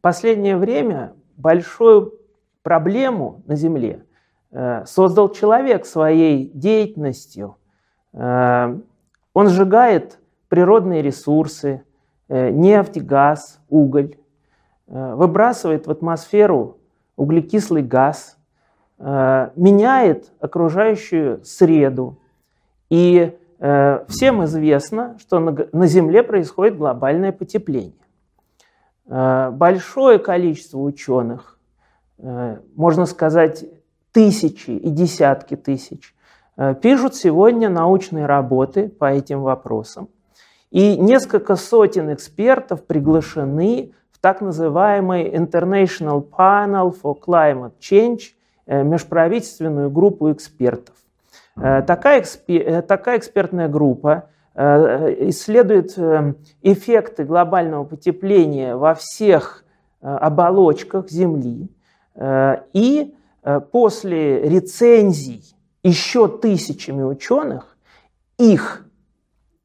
Последнее время большую проблему на Земле э, создал человек своей деятельностью. Э, он сжигает природные ресурсы, э, нефть, газ, уголь, выбрасывает в атмосферу углекислый газ, меняет окружающую среду. И всем известно, что на Земле происходит глобальное потепление. Большое количество ученых Э, можно сказать, тысячи и десятки тысяч, э, пишут сегодня научные работы по этим вопросам. И несколько сотен экспертов приглашены в так называемый International Panel for Climate Change, э, межправительственную группу экспертов. Такая, такая экспертная группа исследует эффекты глобального потепления во всех оболочках Земли, Э, и э, после рецензий еще тысячами ученых их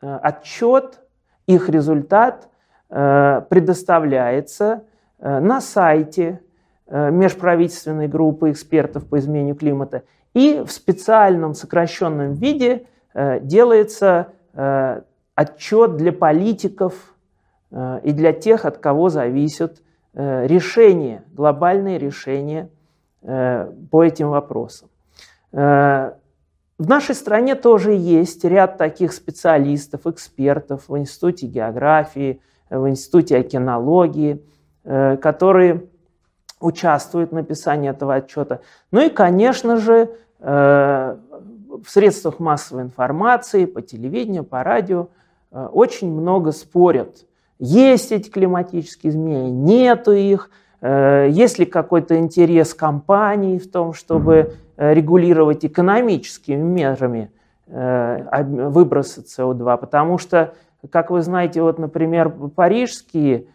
э, отчет, их результат предоставляется на сайте межправительственной группы экспертов по изменению климата. И в специальном сокращенном виде делается отчет для политиков и для тех, от кого зависят Э, решения, глобальные решения э, по этим вопросам. Э, в нашей стране тоже есть ряд таких специалистов, экспертов в Институте географии, в Институте океанологии, которые участвуют в написании этого отчета. Ну и, конечно же, в средствах массовой информации, по телевидению, по радио очень много спорят. Есть эти климатические изменения, нету их, э, есть ли какой-то интерес компании в том, чтобы э, регулировать экономическими мерами э, выбросы СО2, потому что, как вы знаете, вот, например, парижские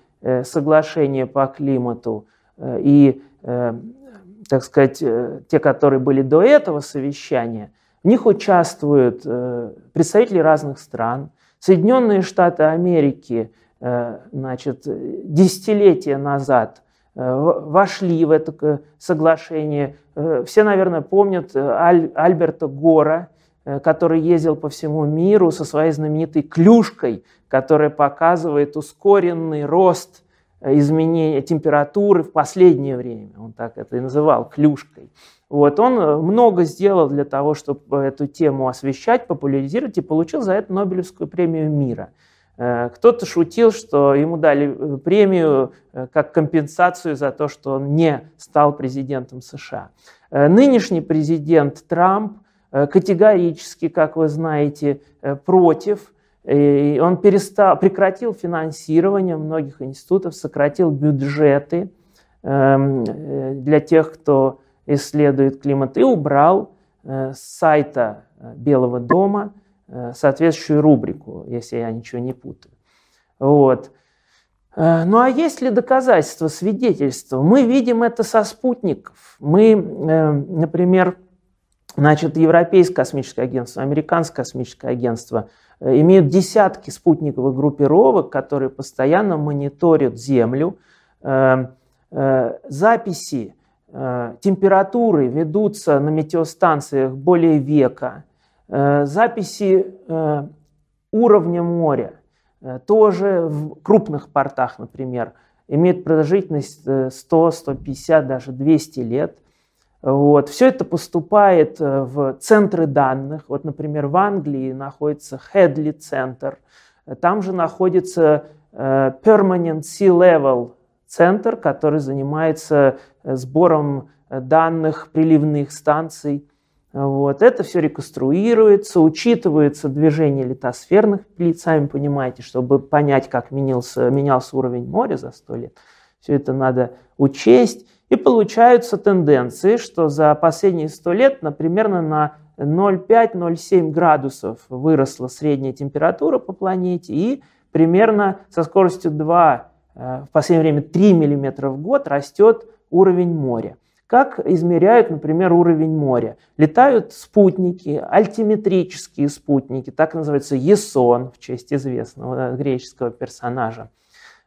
соглашения по климату и, так сказать, те, которые были до этого совещания, в них участвуют представители разных стран. Соединенные Штаты Америки Э, значит, десятилетия назад э, вошли в это соглашение. Э, все, наверное, помнят Аль, Альберта Гора, который ездил по всему миру со своей знаменитой клюшкой, которая показывает ускоренный рост изменения температуры в последнее время. Он так это и называл клюшкой. Вот, он много сделал для того, чтобы эту тему освещать, популяризировать и получил за это Нобелевскую премию мира – Э, кто-то шутил, что ему дали э, премию э, как компенсацию за то, что он не стал президентом США. Нынешний президент Трамп категорически, как вы знаете, против. И он перестал, прекратил финансирование многих институтов, сократил бюджеты эм, для тех, кто исследует климат, и убрал с сайта Белого дома Э, соответствующую рубрику, если я ничего не путаю. Вот. Э, ну а есть ли доказательства, свидетельства? Мы видим это со спутников. Мы, э, например, значит, Европейское космическое агентство, Американское космическое агентство имеют десятки спутниковых группировок, которые постоянно мониторят Землю. Записи температуры ведутся на метеостанциях более века – Э, записи э, уровня моря э, тоже в крупных портах, например, имеют продолжительность 100, 150, даже 200 лет. Вот. Все это поступает в центры данных. Вот, например, в Англии находится Хедли центр. Там же находится Permanent Sea Level центр, который занимается сбором данных приливных станций вот. Это все реконструируется, учитывается движение литосферных плит, сами понимаете, чтобы понять, как менялся, менялся уровень моря за сто лет. Все это надо учесть. И получаются тенденции, что за последние сто лет, например, на 0,5-0,7 градусов выросла средняя температура по планете, и примерно со скоростью 2, э, в последнее время 3 мм в год растет уровень моря. Как измеряют, например, уровень моря? Летают спутники, альтиметрические спутники, так называется ЕСОН, в честь известного греческого персонажа.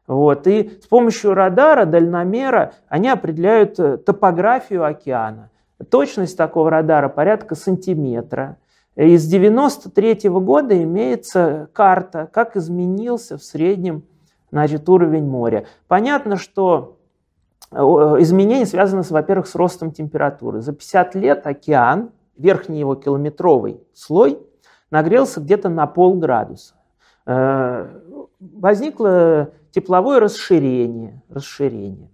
Вот. И с помощью радара, дальномера они определяют э, топографию океана. Точность такого радара порядка сантиметра. Из 93 года имеется карта, как изменился в среднем значит, уровень моря. Понятно, что э, изменения связаны, во-первых, с ростом температуры. За 50 лет океан, верхний его километровый слой, нагрелся где-то на полградуса. Э, возникло тепловое расширение. расширение.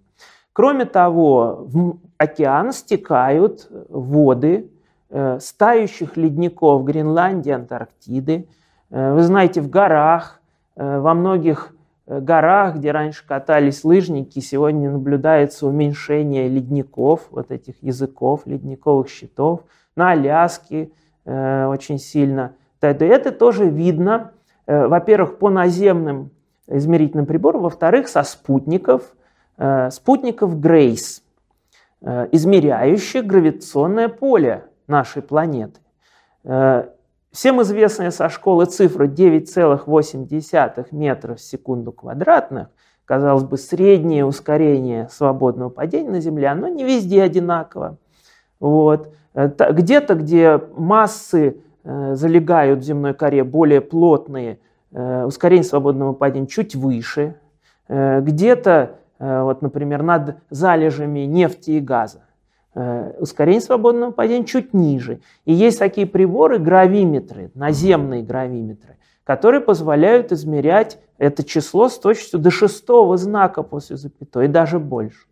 Кроме того, в океан стекают воды э, стающих ледников Гренландии, Антарктиды. Э, вы знаете, в горах, э, во многих горах, где раньше катались лыжники, сегодня наблюдается уменьшение ледников, вот этих языков, ледниковых щитов. На Аляске очень сильно. Это тоже видно, во-первых, по наземным измерительным приборам, во-вторых, со спутников, э, спутников Грейс, э, измеряющих гравитационное поле нашей планеты. Э, всем известная со школы цифра 9,8 метров в секунду квадратных, казалось бы, среднее ускорение свободного падения на Земле, оно не везде одинаково. Вот. Где-то, где массы залегают в земной коре более плотные – ускорение свободного падения чуть выше, э, где-то, э, вот, например, над залежами нефти и газа. Ускорение свободного падения чуть ниже. И есть такие приборы, гравиметры, наземные гравиметры, которые позволяют измерять это число с точностью до шестого знака после запятой, и даже больше.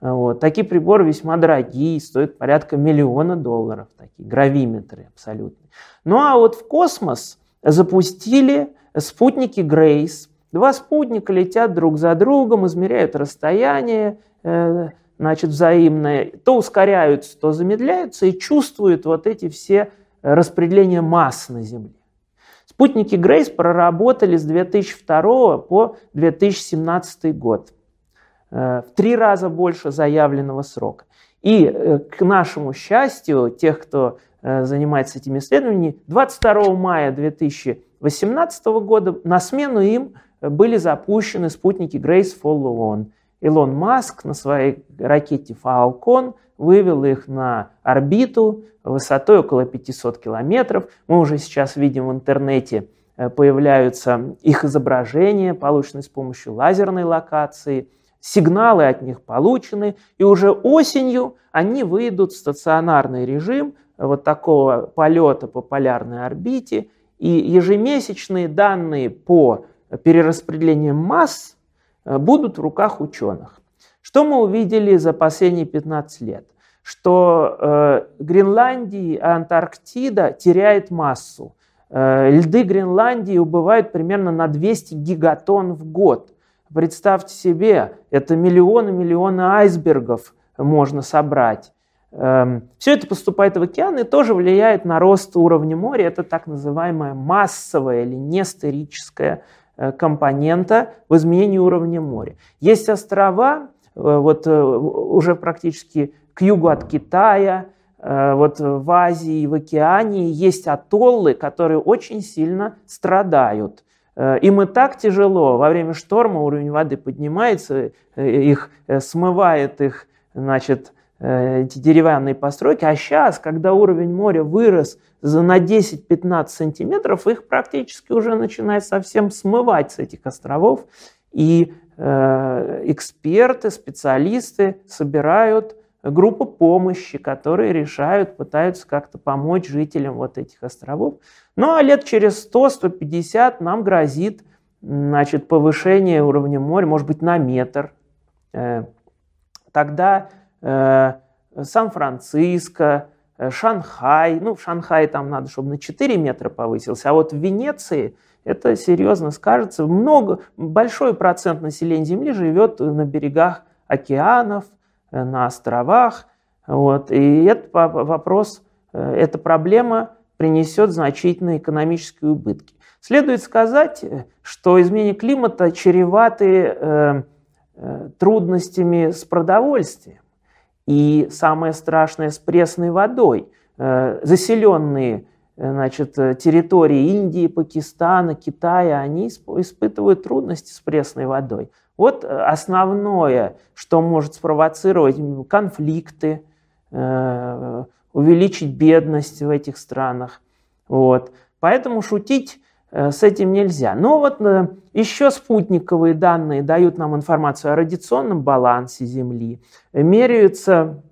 Вот. Такие приборы весьма дорогие, стоят порядка миллиона долларов, такие гравиметры абсолютно. Ну а вот в космос запустили спутники Грейс. Два спутника летят друг за другом, измеряют расстояние, э, значит, взаимное, то ускоряются, то замедляются и чувствуют вот эти все распределения масс на Земле. Спутники Грейс проработали с 2002 по 2017 год. Э, в три раза больше заявленного срока. И э, к нашему счастью, тех, кто занимается этими исследованиями, 22 мая 2000 2018 года на смену им были запущены спутники Grace Follow On. Илон Маск на своей ракете Falcon вывел их на орбиту высотой около 500 километров. Мы уже сейчас видим в интернете э, появляются их изображения, полученные с помощью лазерной локации. Сигналы от них получены, и уже осенью они выйдут в стационарный режим вот такого полета по полярной орбите и ежемесячные данные по перераспределению масс э, будут в руках ученых. Что мы увидели за последние 15 лет? Что э, Гренландия и Антарктида теряет массу. Э, льды Гренландии убывают примерно на 200 гигатон в год. Представьте себе, это миллионы-миллионы айсбергов можно собрать. Эм, Все это поступает в океан и тоже влияет на рост уровня моря. Это так называемая массовая или нестерическая э, компонента в изменении уровня моря. Есть острова, э, вот э, уже практически к югу от Китая, вот в Азии в океане есть атоллы, которые очень сильно страдают. Им и так тяжело, во время шторма уровень воды поднимается, их смывает их, значит, эти деревянные постройки, а сейчас, когда уровень моря вырос на 10-15 сантиметров, их практически уже начинает совсем смывать с этих островов, и э, эксперты, специалисты собирают группу помощи, которые решают, пытаются как-то помочь жителям вот этих островов. Ну а лет через 100-150 нам грозит значит, повышение уровня моря, может быть, на метр. Э, тогда Э, Сан-Франциско, э, Шанхай. Ну, в Шанхае там надо, чтобы на 4 метра повысился. А вот в Венеции это серьезно скажется. Много, большой процент населения Земли живет на берегах океанов, э, на островах. Вот. И этот вопрос, эта проблема принесет значительные экономические убытки. Следует сказать, что изменение климата чреваты трудностями с продовольствием. И самое страшное с пресной водой. Э, заселенные значит, территории Индии, Пакистана, Китая, они испытывают трудности с пресной водой. Вот основное, что может спровоцировать конфликты, увеличить бедность в этих странах. Вот. Поэтому шутить Э, с этим нельзя. Но вот э, еще спутниковые данные дают нам информацию о радиационном балансе Земли. Меряются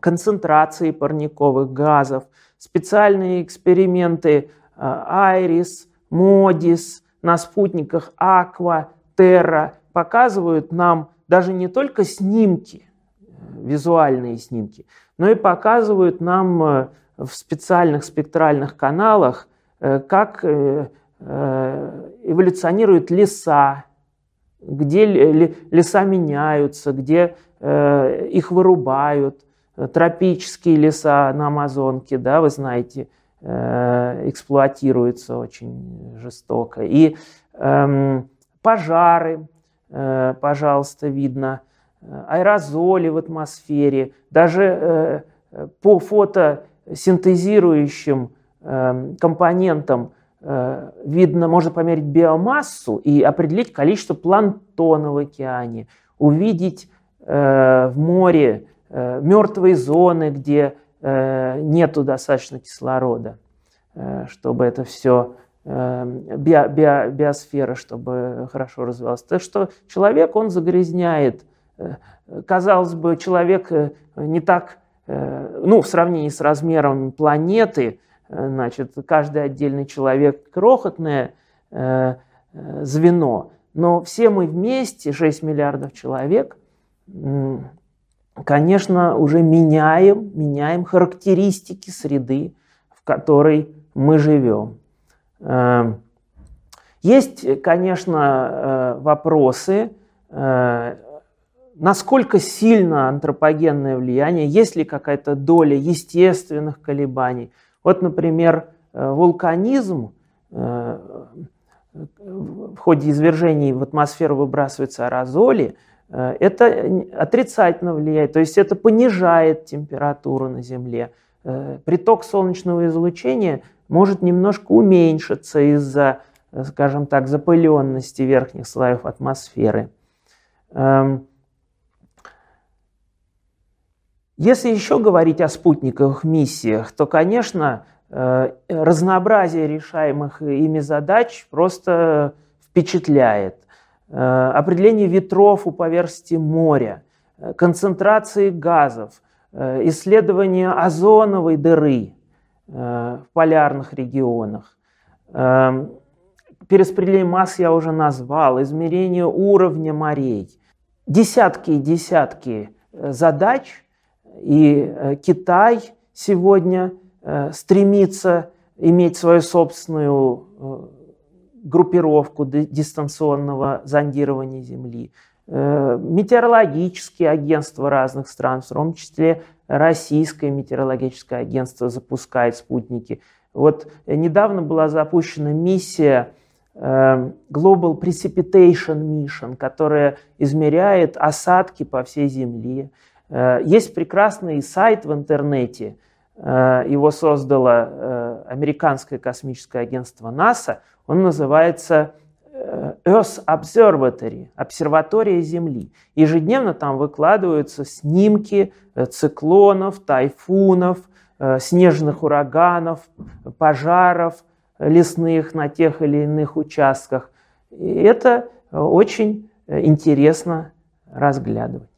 концентрации парниковых газов, специальные эксперименты Айрис, Модис на спутниках Аква, Терра показывают нам даже не только снимки, визуальные снимки, но и показывают нам э, в специальных спектральных каналах, как Э, эволюционируют леса, где леса меняются, где э, их вырубают, тропические леса на Амазонке, да, вы знаете, э, эксплуатируются очень жестоко. И эм, пожары, пожалуйста, видно, аэрозоли в атмосфере, даже по фотосинтезирующим эм, компонентам Э, видно, можно померить биомассу и определить количество планктона в океане, увидеть э, в море э, мертвые зоны, где нету достаточно кислорода, чтобы это все био, био, биосфера, чтобы хорошо развивалась. Так что человек, он загрязняет. Казалось бы, человек не так, ну, в сравнении с размером планеты, значит, каждый отдельный человек крохотное э, э, звено, но все мы вместе, 6 миллиардов человек, конечно, уже меняем, меняем характеристики среды, в которой мы живем. Э, есть, конечно, вопросы, насколько сильно антропогенное влияние, есть ли какая-то доля естественных колебаний – вот, например, э, вулканизм, э, в ходе извержений в атмосферу выбрасываются аэрозоли, э, это отрицательно влияет, то есть это понижает температуру на Земле. Приток солнечного излучения может немножко уменьшиться из-за, скажем так, запыленности верхних слоев атмосферы. Эм, Если еще говорить о спутниковых миссиях, то, конечно, э, разнообразие решаемых ими задач просто впечатляет. Э, определение ветров у поверхности моря, э, концентрации газов, исследование озоновой дыры в полярных регионах, перераспределение масс я уже назвал, измерение уровня морей. Десятки и десятки задач – и э, Китай сегодня э, стремится иметь свою собственную э, группировку дистанционного зондирования Земли. Метеорологические агентства разных стран, в том числе российское метеорологическое агентство запускает спутники. Вот недавно была запущена миссия Global Precipitation Mission, которая измеряет осадки по всей Земле. Э, есть прекрасный сайт в интернете, э, его создало э, американское космическое агентство НАСА, он называется Earth Observatory, обсерватория Земли. Ежедневно там выкладываются снимки циклонов, тайфунов, снежных ураганов, пожаров лесных на тех или иных участках. И это очень интересно разглядывать.